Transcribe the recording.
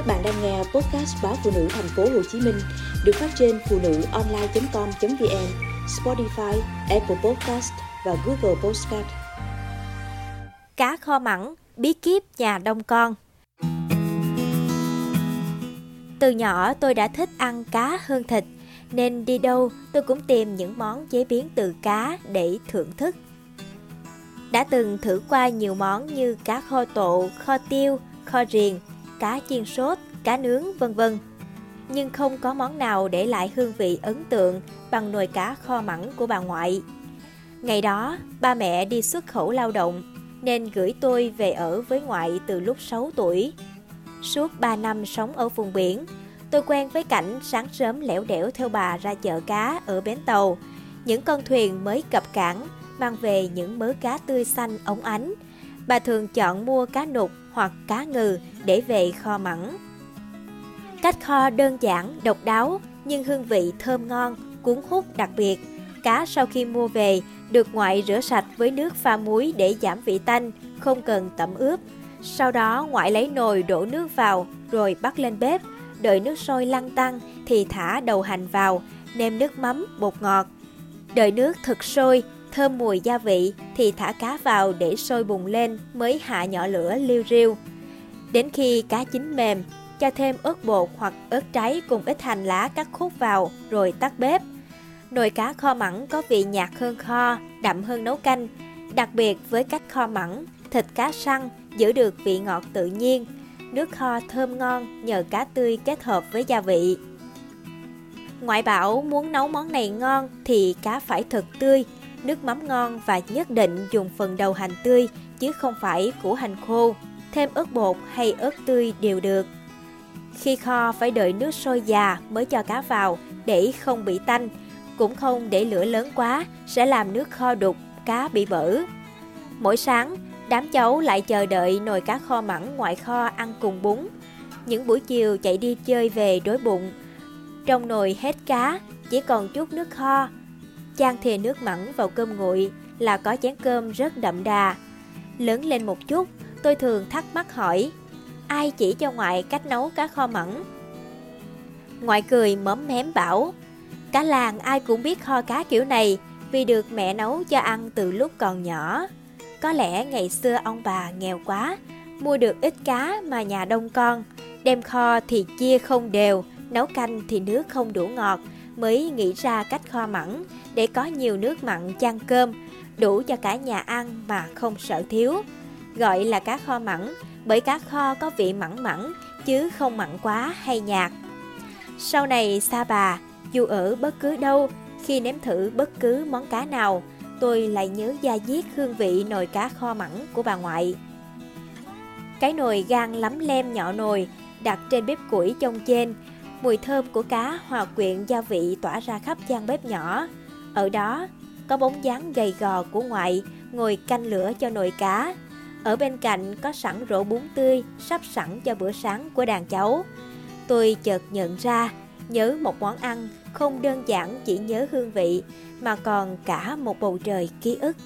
Các bạn đang nghe podcast báo phụ nữ thành phố Hồ Chí Minh được phát trên phụ nữ online.com.vn, Spotify, Apple Podcast và Google Podcast. Cá kho mặn, bí kíp nhà đông con. Từ nhỏ tôi đã thích ăn cá hơn thịt, nên đi đâu tôi cũng tìm những món chế biến từ cá để thưởng thức. Đã từng thử qua nhiều món như cá kho tộ, kho tiêu, kho riềng, cá chiên sốt, cá nướng, vân vân. Nhưng không có món nào để lại hương vị ấn tượng bằng nồi cá kho mặn của bà ngoại. Ngày đó, ba mẹ đi xuất khẩu lao động nên gửi tôi về ở với ngoại từ lúc 6 tuổi. Suốt 3 năm sống ở vùng biển, tôi quen với cảnh sáng sớm lẻo đẻo theo bà ra chợ cá ở bến tàu. Những con thuyền mới cập cảng mang về những mớ cá tươi xanh ống ánh. Bà thường chọn mua cá nục hoặc cá ngừ để về kho mặn. Cách kho đơn giản, độc đáo nhưng hương vị thơm ngon, cuốn hút đặc biệt. Cá sau khi mua về được ngoại rửa sạch với nước pha muối để giảm vị tanh, không cần tẩm ướp. Sau đó ngoại lấy nồi đổ nước vào rồi bắt lên bếp, đợi nước sôi lăn tăng thì thả đầu hành vào, nêm nước mắm, bột ngọt. Đợi nước thật sôi, thơm mùi gia vị thì thả cá vào để sôi bùng lên mới hạ nhỏ lửa liu riu. Đến khi cá chín mềm, cho thêm ớt bột hoặc ớt trái cùng ít hành lá cắt khúc vào rồi tắt bếp. Nồi cá kho mặn có vị nhạt hơn kho, đậm hơn nấu canh. Đặc biệt với cách kho mặn, thịt cá săn giữ được vị ngọt tự nhiên. Nước kho thơm ngon nhờ cá tươi kết hợp với gia vị. Ngoại bảo muốn nấu món này ngon thì cá phải thật tươi, nước mắm ngon và nhất định dùng phần đầu hành tươi chứ không phải củ hành khô. Thêm ớt bột hay ớt tươi đều được. Khi kho phải đợi nước sôi già mới cho cá vào để không bị tanh, cũng không để lửa lớn quá sẽ làm nước kho đục, cá bị bở. Mỗi sáng, đám cháu lại chờ đợi nồi cá kho mặn ngoại kho ăn cùng bún. Những buổi chiều chạy đi chơi về đói bụng. Trong nồi hết cá, chỉ còn chút nước kho. Chan thìa nước mặn vào cơm nguội là có chén cơm rất đậm đà. Lớn lên một chút, tôi thường thắc mắc hỏi, ai chỉ cho ngoại cách nấu cá kho mặn? Ngoại cười móm mém bảo, cả làng ai cũng biết kho cá kiểu này vì được mẹ nấu cho ăn từ lúc còn nhỏ. Có lẽ ngày xưa ông bà nghèo quá, mua được ít cá mà nhà đông con, đem kho thì chia không đều, nấu canh thì nước không đủ ngọt, mới nghĩ ra cách kho mặn để có nhiều nước mặn chan cơm, đủ cho cả nhà ăn mà không sợ thiếu. Gọi là cá kho mặn bởi cá kho có vị mặn mặn chứ không mặn quá hay nhạt. Sau này xa bà, dù ở bất cứ đâu, khi nếm thử bất cứ món cá nào, tôi lại nhớ da diết hương vị nồi cá kho mặn của bà ngoại. Cái nồi gan lắm lem nhỏ nồi, đặt trên bếp củi trong trên, mùi thơm của cá hòa quyện gia vị tỏa ra khắp gian bếp nhỏ. Ở đó, có bóng dáng gầy gò của ngoại ngồi canh lửa cho nồi cá. Ở bên cạnh có sẵn rổ bún tươi sắp sẵn cho bữa sáng của đàn cháu. Tôi chợt nhận ra, nhớ một món ăn không đơn giản chỉ nhớ hương vị mà còn cả một bầu trời ký ức.